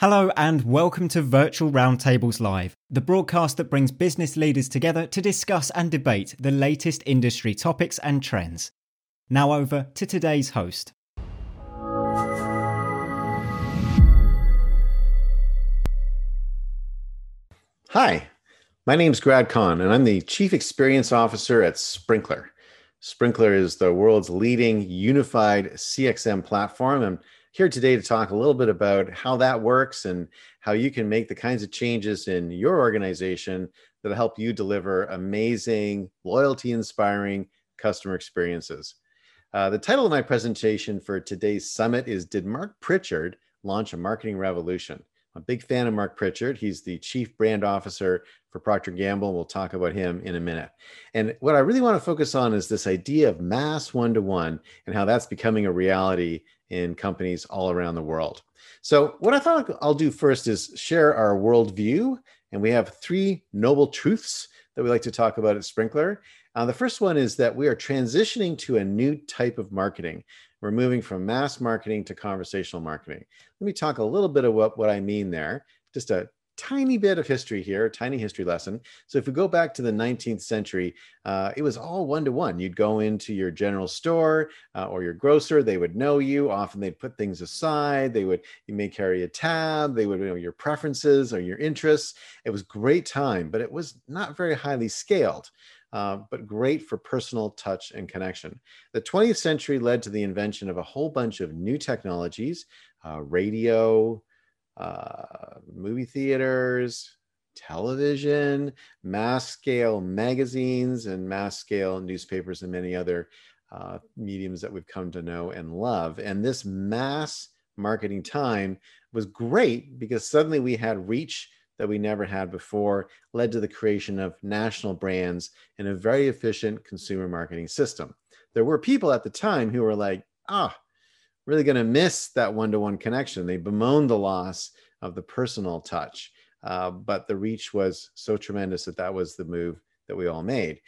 Hello, and welcome to Virtual Roundtables Live, the broadcast that brings business leaders together to discuss and debate the latest industry topics and trends. Now, over to today's host. Hi, my name is Grad Conn, and I'm the Chief Experience Officer at Sprinklr. Sprinklr is the world's leading unified CXM platform. and here today to talk a little bit about how that works and how you can make the kinds of changes in your organization that help you deliver amazing, loyalty inspiring customer experiences. Uh, the title of my presentation for today's summit is Did Mark Pritchard Launch a Marketing Revolution? I'm a big fan of Mark Pritchard. He's the chief brand officer for Procter Gamble. We'll talk about him in a minute. And what I really want to focus on is this idea of mass one to one and how that's becoming a reality in companies all around the world. So, what I thought I'll do first is share our worldview. And we have three noble truths that we like to talk about at Sprinklr. Uh, the first one is that we are transitioning to a new type of marketing. We're moving from mass marketing to conversational marketing. Let me talk a little bit of what, what I mean there. Just a tiny bit of history here, a tiny history lesson. So if we go back to the 19th century, uh, it was all one to one. You'd go into your general store uh, or your grocer, they would know you. Often they'd put things aside. They would, you may carry a tab. They would know your preferences or your interests. It was great time, but it was not very highly scaled. Uh, but great for personal touch and connection. The 20th century led to the invention of a whole bunch of new technologies, uh, radio, uh, movie theaters, television, mass scale magazines, and mass scale newspapers, and many other uh, mediums that we've come to know and love. And this mass marketing time was great because suddenly we had reach that we never had before, led to the creation of national brands and a very efficient consumer marketing system. There were people at the time who were like, ah, really going to miss that one to one connection. They bemoaned the loss of the personal touch. Uh, but the reach was so tremendous that that was the move that we all made.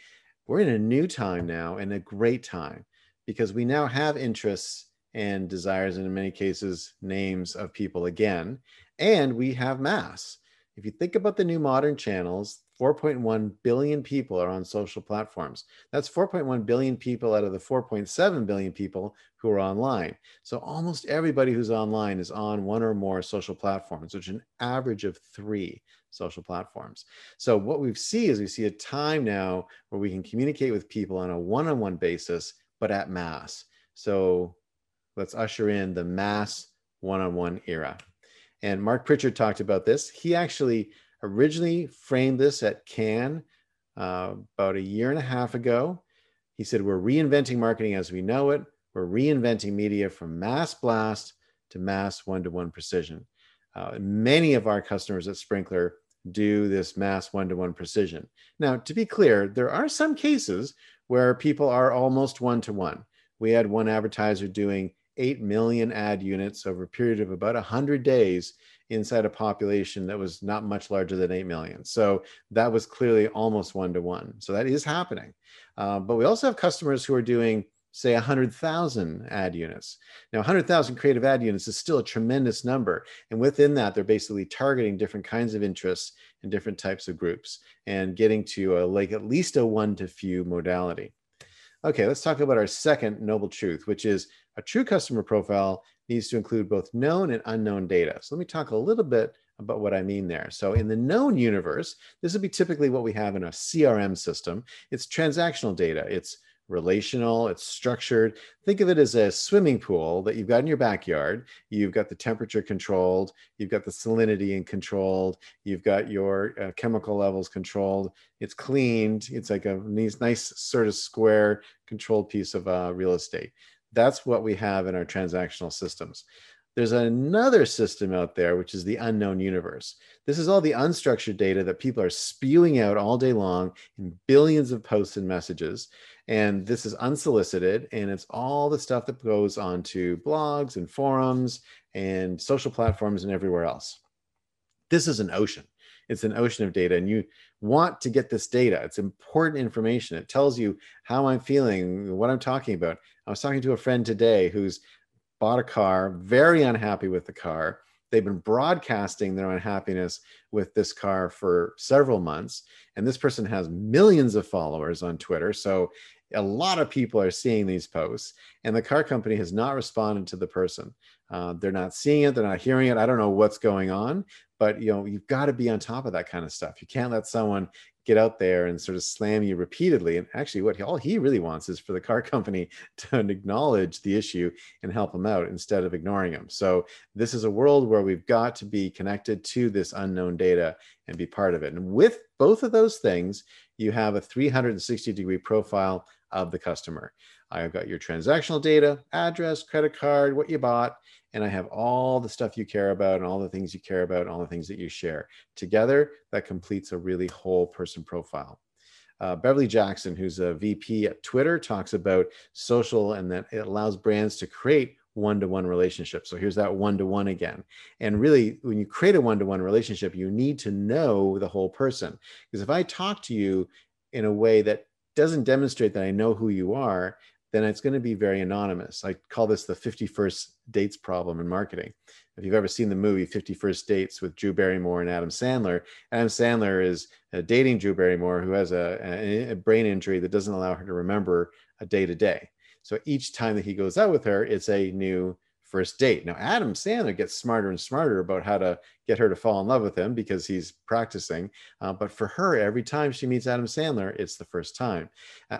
We're in a new time now and a great time because we now have interests and desires, and in many cases, names of people again. And we have mass. If you think about the new modern channels, 4.1 billion people are on social platforms. That's 4.1 billion people out of the 4.7 billion people who are online. So almost everybody who's online is on one or more social platforms, which is an average of three social platforms. So what we see is we see a time now where we can communicate with people on a one-on-one basis, but at mass. So let's usher in the mass one-on-one era. And Mark Pritchard talked about this. He actually originally framed this at Cannes uh, about a year and a half ago. He said, We're reinventing marketing as we know it. We're reinventing media from mass blast to mass one to one precision. Uh, many of our customers at Sprinklr do this mass one to one precision. Now, to be clear, there are some cases where people are almost one to one. We had one advertiser doing 8 million ad units over a period of about 100 days inside a population that was not much larger than 8 million. So that was clearly almost one to one. So that is happening. Uh, but we also have customers who are doing, say, 100,000 ad units. Now, 100,000 creative ad units is still a tremendous number. And within that, they're basically targeting different kinds of interests and different types of groups and getting to a, like at least a one to few modality. Okay, let's talk about our second noble truth, which is a true customer profile needs to include both known and unknown data. So let me talk a little bit about what I mean there. So in the known universe, this would be typically what we have in a CRM system. It's transactional data. It's relational, it's structured. Think of it as a swimming pool that you've got in your backyard. You've got the temperature controlled, you've got the salinity and controlled, you've got your uh, chemical levels controlled. It's cleaned. It's like a nice, nice sort of square controlled piece of uh, real estate. That's what we have in our transactional systems. There's another system out there, which is the unknown universe. This is all the unstructured data that people are spewing out all day long in billions of posts and messages. And this is unsolicited, and it's all the stuff that goes onto blogs and forums and social platforms and everywhere else. This is an ocean. It's an ocean of data, and you want to get this data. It's important information. It tells you how I'm feeling, what I'm talking about. I was talking to a friend today who's bought a car, very unhappy with the car, they've been broadcasting their unhappiness with this car for several months. And this person has millions of followers on Twitter. So a lot of people are seeing these posts, and the car company has not responded to the person. Uh, they're not seeing it, they're not hearing it. I don't know what's going on, but you know you've got to be on top of that kind of stuff. You can't let someone get out there and sort of slam you repeatedly. And actually, what all he really wants is for the car company to acknowledge the issue and help him out instead of ignoring him. So this is a world where we've got to be connected to this unknown data and be part of it. And with both of those things, you have a 360 degree profile of the customer. I've got your transactional data, address, credit card, what you bought, and I have all the stuff you care about and all the things you care about and all the things that you share. Together, that completes a really whole person profile. Uh, Beverly Jackson, who's a VP at Twitter, talks about social and that it allows brands to create one-to-one relationship. So here's that one-to-one again. And really, when you create a one-to-one relationship, you need to know the whole person. Because if I talk to you in a way that doesn't demonstrate that I know who you are, then it's going to be very anonymous. I call this the 51st dates problem in marketing. If you've ever seen the movie 50 First Dates with Drew Barrymore and Adam Sandler, Adam Sandler is uh, dating Drew Barrymore, who has a, a brain injury that doesn't allow her to remember a day to day. So each time that he goes out with her, it's a new first date. Now, Adam Sandler gets smarter and smarter about how to get her to fall in love with him because he's practicing. Uh, but for her, every time she meets Adam Sandler, it's the first time.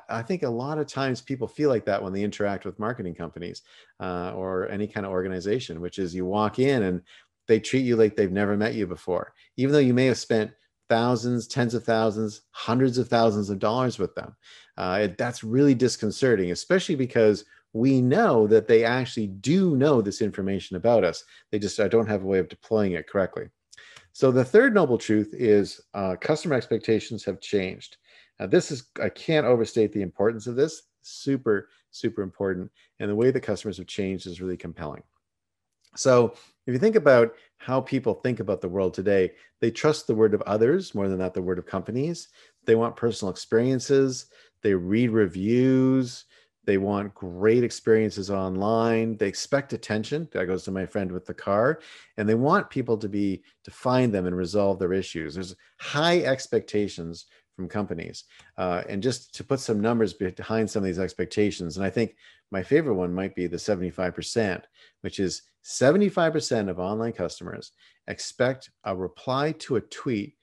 I think a lot of times people feel like that when they interact with marketing companies uh, or any kind of organization, which is you walk in and they treat you like they've never met you before, even though you may have spent thousands, tens of thousands, hundreds of thousands of dollars with them. Uh, that's really disconcerting, especially because we know that they actually do know this information about us. They just don't have a way of deploying it correctly. So the third noble truth is uh, customer expectations have changed. Now this is I can't overstate the importance of this. Super super important, and the way the customers have changed is really compelling. So if you think about how people think about the world today, they trust the word of others more than that the word of companies. They want personal experiences. They read reviews. They want great experiences online. They expect attention. That goes to my friend with the car. And they want people to be to find them and resolve their issues. There's high expectations from companies. Uh, and just to put some numbers behind some of these expectations, and I think my favorite one might be the 75%, which is 75% of online customers expect a reply to a tweet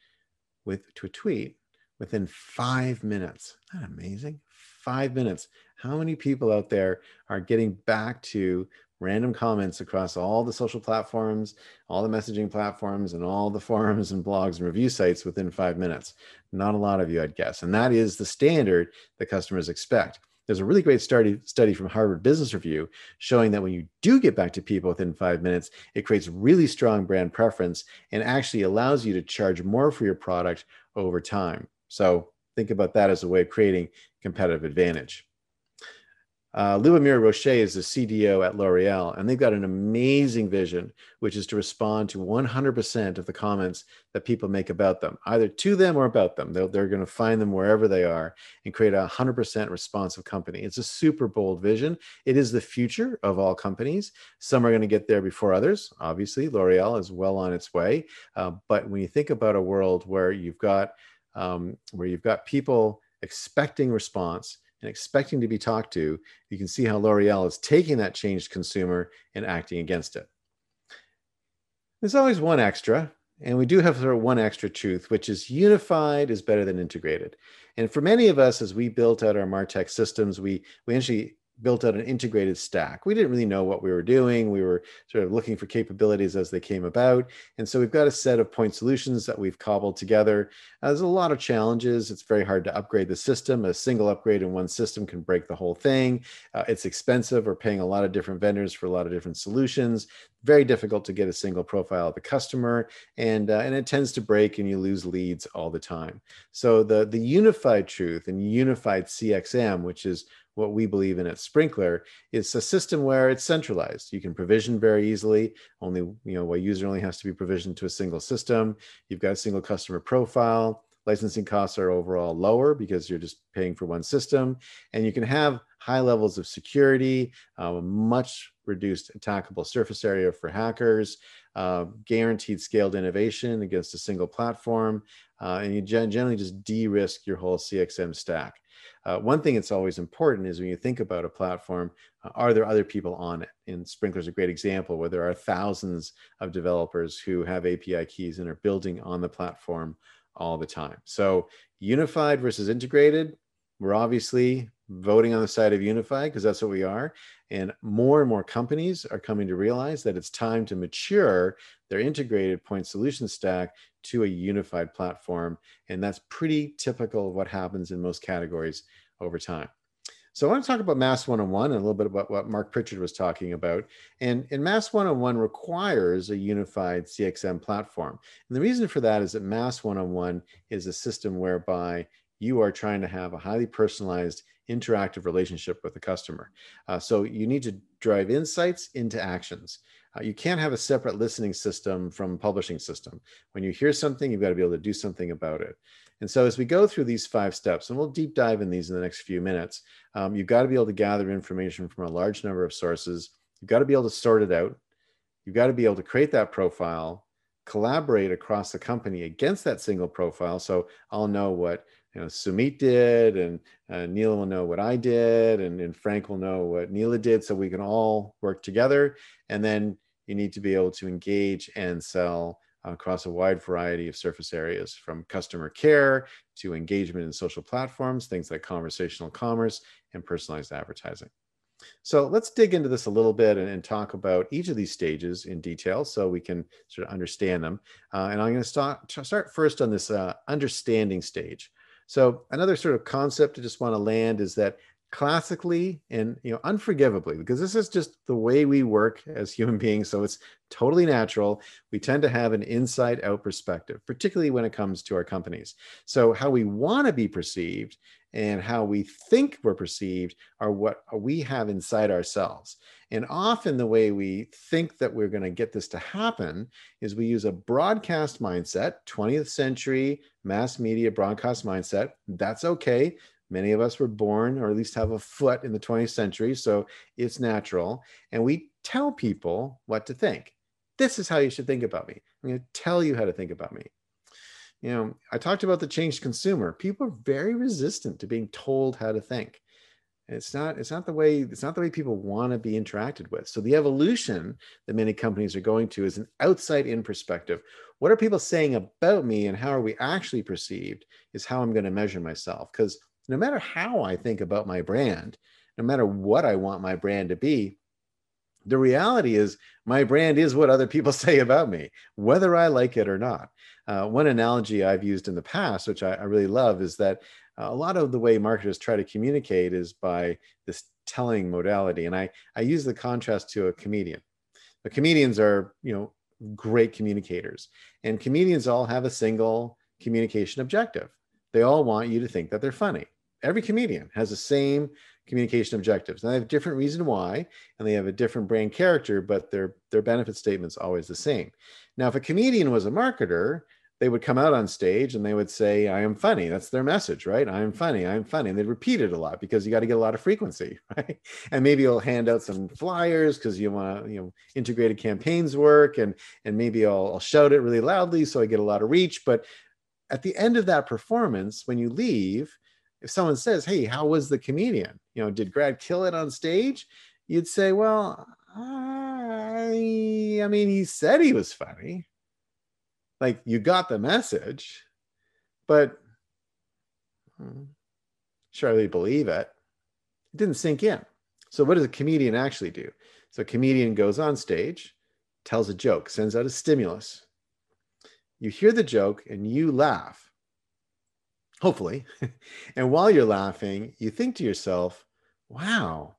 with to a tweet within five minutes. Isn't that amazing? Five minutes how many people out there are getting back to random comments across all the social platforms, all the messaging platforms, and all the forums and blogs and review sites within five minutes? Not a lot of you, I'd guess. And that is the standard that customers expect. There's a really great study, study from Harvard Business Review showing that when you do get back to people within five minutes, it creates really strong brand preference and actually allows you to charge more for your product over time. So think about that as a way of creating competitive advantage. Uh, Lubomira Rochet is the CDO at L'Oreal, and they've got an amazing vision, which is to respond to 100% of the comments that people make about them, either to them or about them. They're, they're going to find them wherever they are and create a 100% responsive company. It's a super bold vision. It is the future of all companies. Some are going to get there before others. Obviously, L'Oreal is well on its way. Uh, but when you think about a world where you've got um, where you've got people expecting response, and expecting to be talked to, you can see how L'Oreal is taking that changed consumer and acting against it. There's always one extra, and we do have sort of one extra truth, which is unified is better than integrated. And for many of us, as we built out our Martech systems, we we actually built out an integrated stack. We didn't really know what we were doing. We were sort of looking for capabilities as they came about. And so we've got a set of point solutions that we've cobbled together. Uh, there's a lot of challenges. It's very hard to upgrade the system. A single upgrade in one system can break the whole thing. Uh, it's expensive. We're paying a lot of different vendors for a lot of different solutions. Very difficult to get a single profile of the customer, and uh, and it tends to break, and you lose leads all the time. So the the unified truth and unified CXM, which is what we believe in at Sprinklr is a system where it's centralized. You can provision very easily. Only, you know, a user only has to be provisioned to a single system. You've got a single customer profile. Licensing costs are overall lower because you're just paying for one system. And you can have high levels of security, uh, much reduced attackable surface area for hackers. uh, guaranteed scaled innovation against a single platform, uh, and you gen- generally just de-risk your whole CXM stack. Uh, one thing that's always important is when you think about a platform, uh, are there other people on it? And Sprinklr is a great example where there are thousands of developers who have API keys and are building on the platform all the time. So unified versus integrated, we're obviously voting on the side of unified because that's what we are. And more and more companies are coming to realize that it's time to mature their integrated point solution stack to a unified platform. And that's pretty typical of what happens in most categories over time. So I want to talk about Mass 101 and a little bit about what Mark Pritchard was talking about. And, and Mass 101 requires a unified CXM platform. And the reason for that is that Mass 101 is a system whereby you are trying to have a highly personalized interactive relationship with the customer. Uh, so you need to drive insights into actions. Uh, you can't have a separate listening system from publishing system. When you hear something, you've got to be able to do something about it. And so as we go through these five steps, and we'll deep dive in these in the next few minutes, um, you've got to be able to gather information from a large number of sources. You've got to be able to sort it out. You've got to be able to create that profile, collaborate across the company against that single profile. So I'll know what you know Sumit did, and uh, Neil will know what I did, and, and Frank will know what Neela did, so we can all work together. And then you need to be able to engage and sell across a wide variety of surface areas, from customer care to engagement in social platforms, things like conversational commerce and personalized advertising. So let's dig into this a little bit and, and, talk about each of these stages in detail so we can sort of understand them. Uh, and I'm going to start, start first on this uh, understanding stage. So another sort of concept I just want to land is that classically and you know unforgivably because this is just the way we work as human beings so it's totally natural we tend to have an inside out perspective particularly when it comes to our companies so how we want to be perceived and how we think we're perceived are what we have inside ourselves. And often, the way we think that we're going to get this to happen is we use a broadcast mindset, 20th century mass media broadcast mindset. That's okay. Many of us were born, or at least have a foot in the 20th century, so it's natural. And we tell people what to think. This is how you should think about me. I'm going to tell you how to think about me you know, I talked about the changed consumer. People are very resistant to being told how to think. It's not, it's not the way, it's not the way people want to be interacted with. So the evolution that many companies are going to is an outside in perspective. What are people saying about me and how are we actually perceived is how I'm going to measure myself. Because no matter how I think about my brand, no matter what I want my brand to be, the reality is my brand is what other people say about me, whether I like it or not. Uh, one analogy I've used in the past, which I, I really love, is that a lot of the way marketers try to communicate is by this telling modality. And I, I use the contrast to a comedian. The comedians are, you know, great communicators. And comedians all have a single communication objective. They all want you to think that they're funny. Every comedian has the same communication objectives. And they have a different reason why, and they have a different brand character, but their their benefit statement's always the same. Now, if a comedian was a marketer, they would come out on stage and they would say, I am funny. That's their message, right? I am funny. I am funny. And they'd repeat it a lot because you got to get a lot of frequency, right? And maybe you'll hand out some flyers because you want to, you know, integrated campaigns work. And, and maybe I'll, I'll shout it really loudly so I get a lot of reach. But at the end of that performance, when you leave, if someone says, Hey, how was the comedian? You know, did Grad kill it on stage? You'd say, Well, I, I mean, he said he was funny like you got the message, but hmm, surely believe it. It didn't sink in. So, what does a comedian actually do? So, a comedian goes on stage, tells a joke, sends out a stimulus. You hear the joke and you laugh, hopefully. and while you're laughing, you think to yourself, wow,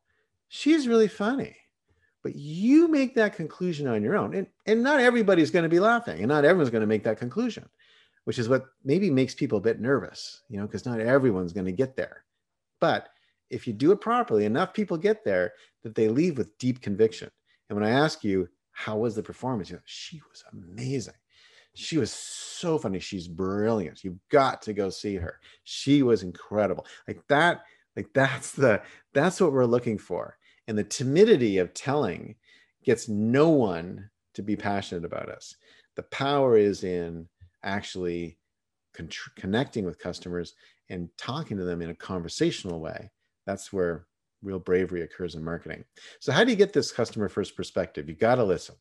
she's really funny but you make that conclusion on your own and, and not everybody's going to be laughing and not everyone's going to make that conclusion which is what maybe makes people a bit nervous you know because not everyone's going to get there. But if you do it properly enough people get there that they leave with deep conviction. And when i ask you how was the performance? you know, she was amazing. She was so funny. She's brilliant. You've got to go see her. She was incredible. Like that like that's the that's what we're looking for and the timidity of telling gets no one to be passionate about us. The power is in actually con- connecting with customers and talking to them in a conversational way. That's where real bravery occurs in marketing. So, how do you get this customer first perspective? You got to listen,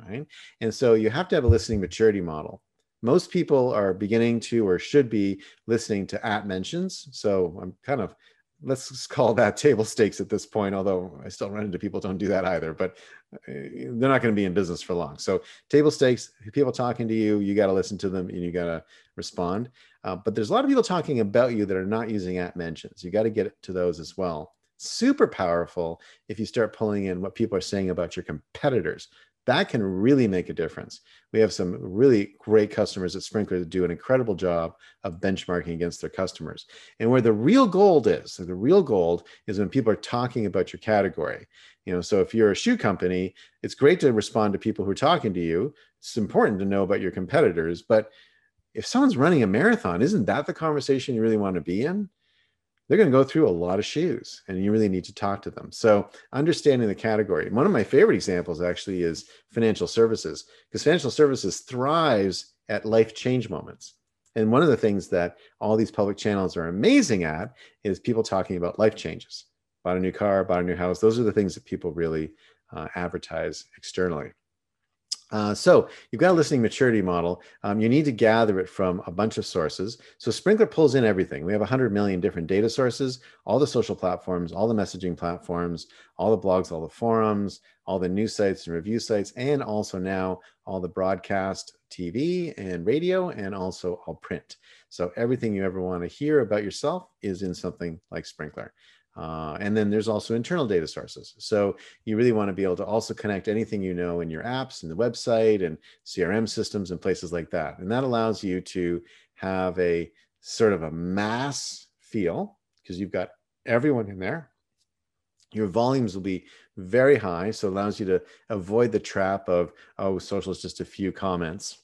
right? And so, you have to have a listening maturity model. Most people are beginning to or should be listening to at mentions. So, I'm kind of let's call that table stakes at this point although i still run into people don't do that either but uh, they're not going to be in business for long. So table stakes people talking to you you got to listen to them and you got to respond. Uh, but there's a lot of people talking about you that are not using at mentions. You got to get to those as well. Super powerful if you start pulling in what people are saying about your competitors that can really make a difference. We have some really great customers at Sprinklr that do an incredible job of benchmarking against their customers. And where the real gold is, the real gold is when people are talking about your category. You know, so if you're a shoe company, it's great to respond to people who are talking to you. It's important to know about your competitors, but if someone's running a marathon, isn't that the conversation you really want to be in? They're going to go through a lot of shoes and you really need to talk to them. So, understanding the category. One of my favorite examples actually is financial services because financial services thrives at life change moments. And one of the things that all these public channels are amazing at is people talking about life changes. Bought a new car, bought a new house. Those are the things that people really uh, advertise externally. Uh, so you've got a listening maturity model. Um, you need to gather it from a bunch of sources. So Sprinklr pulls in everything. We have 100 million different data sources, all the social platforms, all the messaging platforms, all the blogs, all the forums, all the news sites and review sites, and also now all the broadcast TV and radio, and also all print. So everything you ever want to hear about yourself is in something like Sprinklr. Uh, and then there's also internal data sources. So you really want to be able to also connect anything you know in your apps and the website and CRM systems and places like that. And that allows you to have a sort of a mass feel because you've got everyone in there. Your volumes will be very high, so it allows you to avoid the trap of, oh, social is just a few comments.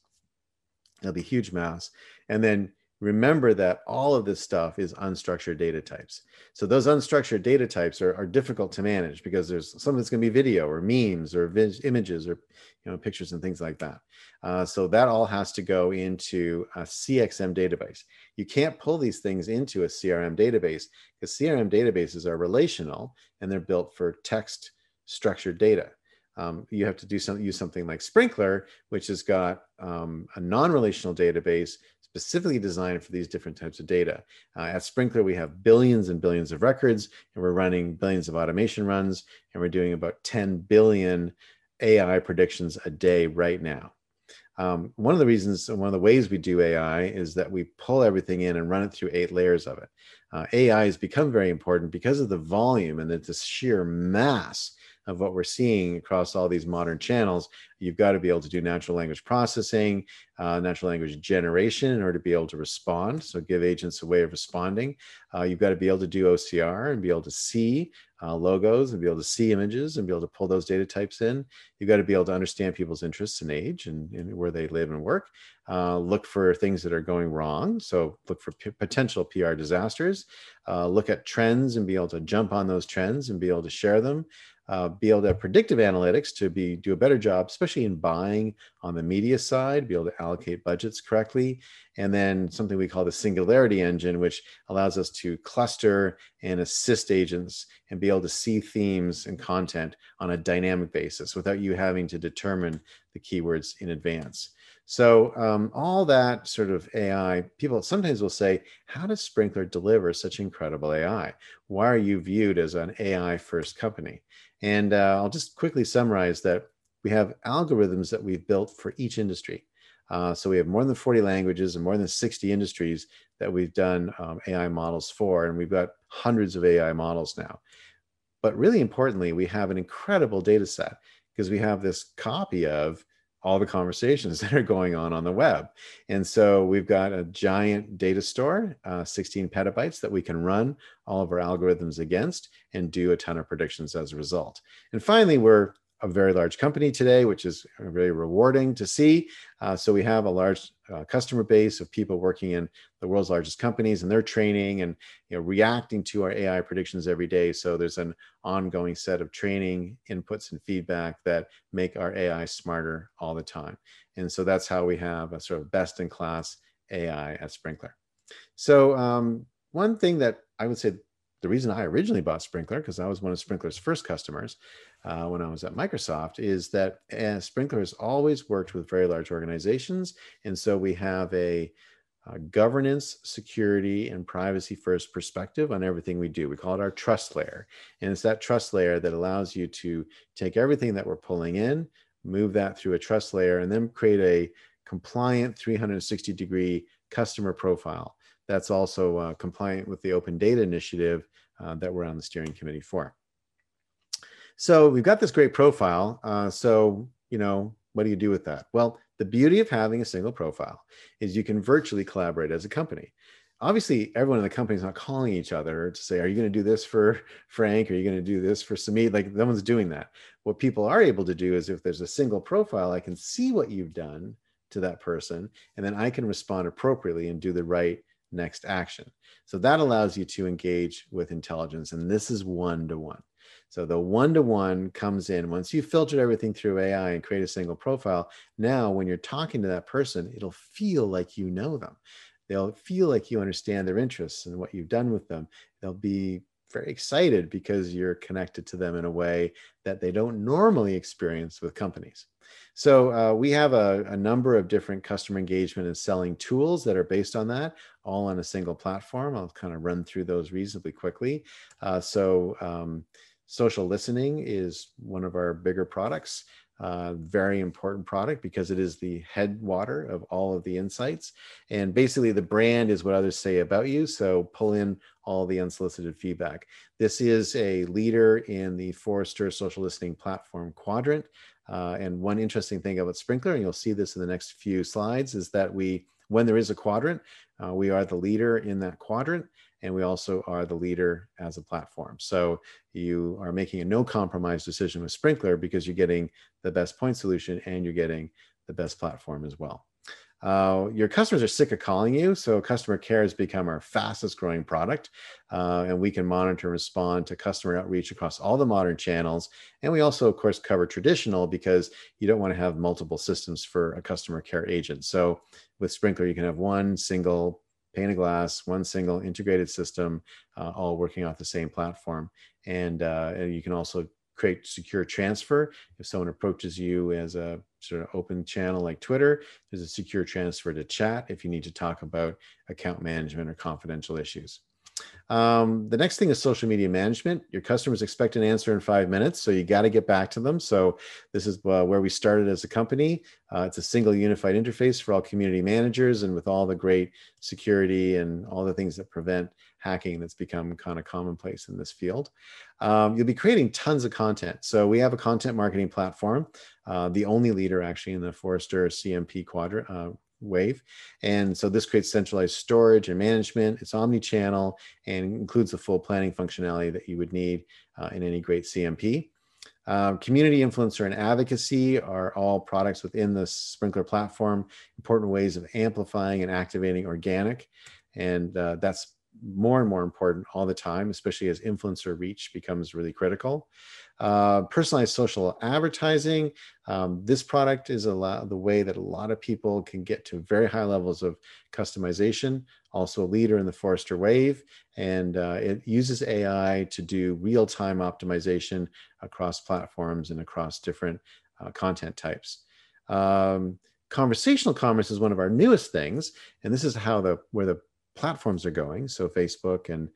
It'll be huge mass. And then remember that all of this stuff is unstructured data types. So those unstructured data types are, are difficult to manage because there's something that's going to be video or memes or vid- images or you know pictures and things like that. Uh, so that all has to go into a CXM database. You can't pull these things into a CRM database because CRM databases are relational and they're built for text structured data. Um, you have to do some use something like Sprinklr, which has got um, a non-relational database specifically designed for these different types of data. Uh, at Sprinklr, we have billions and billions of records, and we're running billions of automation runs, and we're doing about 10 billion AI predictions a day right now. Um, one of the reasons, one of the ways we do AI is that we pull everything in and run it through eight layers of it. Uh, AI has become very important because of the volume and the sheer mass of what we're seeing across all these modern channels, you've got to be able to do natural language processing, uh, natural language generation in order to be able to respond. So give agents a way of responding. Uh, you've got to be able to do OCR and be able to see uh, logos and be able to see images and be able to pull those data types in. You've got to be able to understand people's interests and age and, and where they live and work. Uh, look for things that are going wrong. So look for potential PR disasters. Uh, look at trends and be able to jump on those trends and be able to share them uh, be able to have predictive analytics to be do a better job, especially in buying on the media side, be able to allocate budgets correctly, and then something we call the singularity engine, which allows us to cluster and assist agents and be able to see themes and content on a dynamic basis without you having to determine the keywords in advance. So um, all that sort of AI, people sometimes will say, "How does Sprinklr deliver such incredible AI? Why are you viewed as an AI first company?" And uh, I'll just quickly summarize that we have algorithms that we've built for each industry. Uh, so we have more than 40 languages and more than 60 industries that we've done um, AI models for, and we've got hundreds of AI models now. But really importantly, we have an incredible data set because we have this copy of all the conversations that are going on on the web. And so we've got a giant data store, uh, 16 petabytes that we can run all of our algorithms against and do a ton of predictions as a result. And finally, we're a very large company today, which is very rewarding to see. Uh, so we have a large uh, customer base of people working in the world's largest companies, and they're training and you know, reacting to our AI predictions every day. So there's an ongoing set of training inputs and feedback that make our AI smarter all the time. And so that's how we have a sort of best-in-class AI at Sprinklr. So um, one thing that I would say the reason I originally bought Sprinklr, because I was one of Sprinklr's first customers uh, when I was at Microsoft, is that uh, Sprinklr has always worked with very large organizations. And so we have a, a governance, security, and privacy first perspective on everything we do. We call it our trust layer. And it's that trust layer that allows you to take everything that we're pulling in, move that through a trust layer, and then create a compliant 360 degree customer profile that's also uh, compliant with the Open Data Initiative uh, that we're on the steering committee for. So we've got this great profile. Uh, so, you know, what do you do with that? Well, the beauty of having a single profile is you can virtually collaborate as a company. Obviously, everyone in the company is not calling each other to say, "Are you going to do this for Frank? Are you going to do this for Samit?" Like no one's doing that. What people are able to do is, if there's a single profile, I can see what you've done to that person, and then I can respond appropriately and do the right next action. So that allows you to engage with intelligence. And this is one to one. So the one to one comes in once you've filtered everything through AI and create a single profile. Now, when you're talking to that person, it'll feel like you know them. They'll feel like you understand their interests and what you've done with them. They'll be very excited because you're connected to them in a way that they don't normally experience with companies. So uh, we have a, a, number of different customer engagement and selling tools that are based on that, all on a single platform. I'll kind of run through those reasonably quickly. Uh, so um, social listening is one of our bigger products. Very important product because it is the headwater of all of the insights. And basically, the brand is what others say about you. So pull in all the unsolicited feedback. This is a leader in the Forrester social listening platform quadrant. Uh, and one interesting thing about Sprinklr, and you'll see this in the next few slides, is that we, when there is a quadrant, uh, we are the leader in that quadrant, and we also are the leader as a platform. So you are making a no compromise decision with Sprinklr because you're getting the best point solution and you're getting the best platform as well. Uh, your customers are sick of calling you. So customer care has become our fastest growing product. Uh, and we can monitor and respond to customer outreach across all the modern channels. And we also, of course, cover traditional because you don't want to have multiple systems for a customer care agent. So with Sprinklr, you can have one single pane of glass, one single integrated system, uh, all working off the same platform. And, uh, and you can also create secure transfer. If someone approaches you as a sort of open channel like Twitter, there's a secure transfer to chat if you need to talk about account management or confidential issues. Um, the next thing is social media management. Your customers expect an answer in five minutes, so you got to get back to them. So this is uh, where we started as a company. Uh, it's a single unified interface for all community managers, and with all the great security and all the things that prevent hacking that's become kind of commonplace in this field. Um, you'll be creating tons of content. So we have a content marketing platform, uh, the only leader actually in the Forrester CMP quadrant uh, wave. And so this creates centralized storage and management. It's omni-channel and includes the full planning functionality that you would need uh, in any great CMP. Um, community influencer and advocacy are all products within the Sprinklr platform, important ways of amplifying and activating organic. And uh, that's more and more important all the time, especially as influencer reach becomes really critical. Uh, personalized social advertising. Um, this product is a lot the way that a lot of people can get to very high levels of customization. Also, a leader in the Forrester Wave, and uh, it uses AI to do real-time optimization across platforms and across different uh, content types. Um, conversational commerce is one of our newest things, and this is how the where the platforms are going. So Facebook and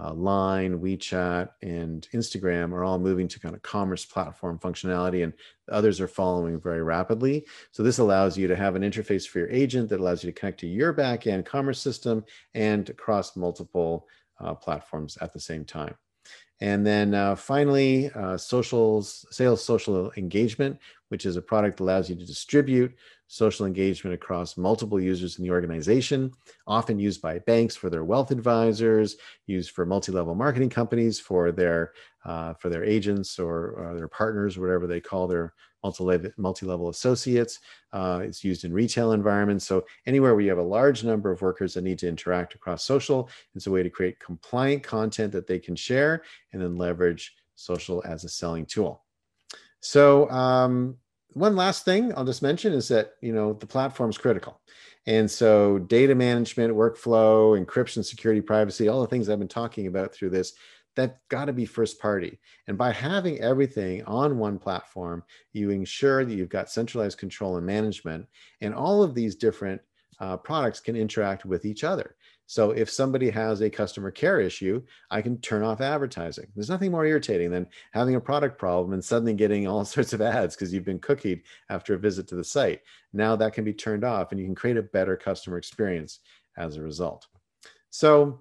uh, Line, WeChat, and Instagram are all moving to kind of commerce platform functionality, and others are following very rapidly. So this allows you to have an interface for your agent that allows you to connect to your backend commerce system and across multiple uh, platforms at the same time. And then uh, finally, uh, socials, sales social engagement, which is a product that allows you to distribute social engagement across multiple users in the organization, often used by banks for their wealth advisors, used for multi-level marketing companies for their uh, for their agents or, or, their partners, whatever they call their multi-level, multi-level associates. Uh, it's used in retail environments. So anywhere where you have a large number of workers that need to interact across social, it's a way to create compliant content that they can share and then leverage social as a selling tool. So um, one last thing I'll just mention is that you know the platform is critical, and so data management, workflow, encryption, security, privacy, all the things I've been talking about through this, that got to be first party. And by having everything on one platform, you ensure that you've got centralized control and management, and all of these different uh, products can interact with each other. So if somebody has a customer care issue, I can turn off advertising. There's nothing more irritating than having a product problem and suddenly getting all sorts of ads because you've been cookied after a visit to the site. Now that can be turned off and you can create a better customer experience as a result. So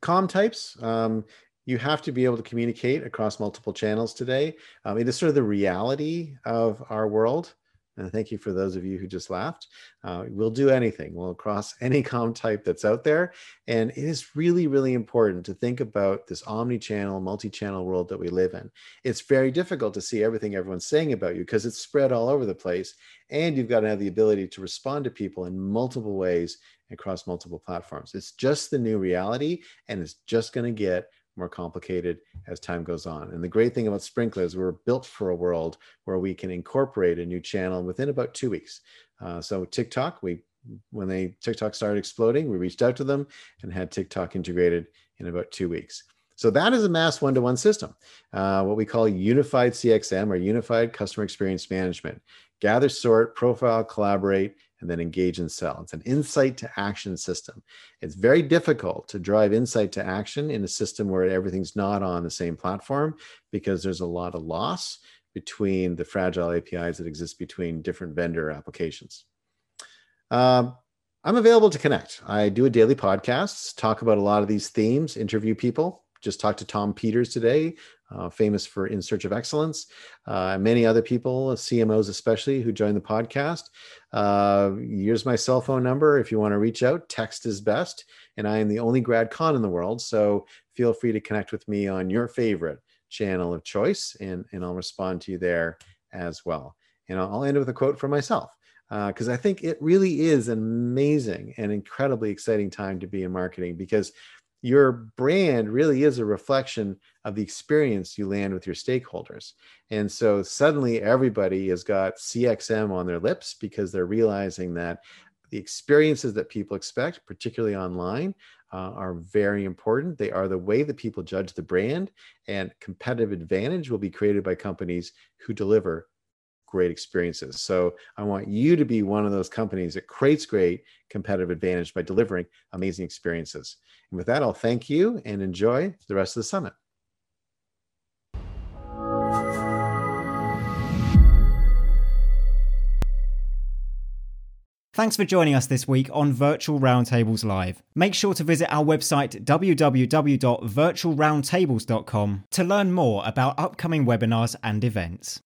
com types, um, you have to be able to communicate across multiple channels today. Um, it is sort of the reality of our world. And thank you for those of you who just laughed. Uh, we'll do anything. We'll cross any com type that's out there. And it is really, really important to think about this omni-channel, multi-channel world that we live in. It's very difficult to see everything everyone's saying about you because it's spread all over the place. And you've got to have the ability to respond to people in multiple ways across multiple platforms. It's just the new reality, and it's just going to get more complicated as time goes on. And the great thing about Sprinklr is we're built for a world where we can incorporate a new channel within about two weeks. Uh, so TikTok, we when they TikTok started exploding, we reached out to them and had TikTok integrated in about two weeks. So that is a mass one-to-one system, uh, what we call unified CXM or unified customer experience management. Gather, sort, profile, collaborate, and then engage and sell. It's an insight to action system. It's very difficult to drive insight to action in a system where everything's not on the same platform because there's a lot of loss between the fragile APIs that exist between different vendor applications. Um, I'm available to connect. I do a daily podcast, talk about a lot of these themes, interview people. Just talked to Tom Peters today, uh, famous for In Search of Excellence, uh, many other people, CMOs especially, who join the podcast. Uh, here's my cell phone number. If you want to reach out, text is best. And I am the only Grad Conn in the world. So feel free to connect with me on your favorite channel of choice, and, and I'll respond to you there as well. And I'll, I'll end with a quote from myself because uh, I think it really is an amazing and incredibly exciting time to be in marketing because your brand really is a reflection of the experience you land with your stakeholders. And so suddenly everybody has got CXM on their lips because they're realizing that the experiences that people expect, particularly online, uh, are very important. They are the way that people judge the brand, and competitive advantage will be created by companies who deliver great experiences. So I want you to be one of those companies that creates great competitive advantage by delivering amazing experiences. And with that, I'll thank you and enjoy the rest of the summit. Thanks for joining us this week on Virtual Roundtables Live. Make sure to visit our website www.virtualroundtables.com to learn more about upcoming webinars and events.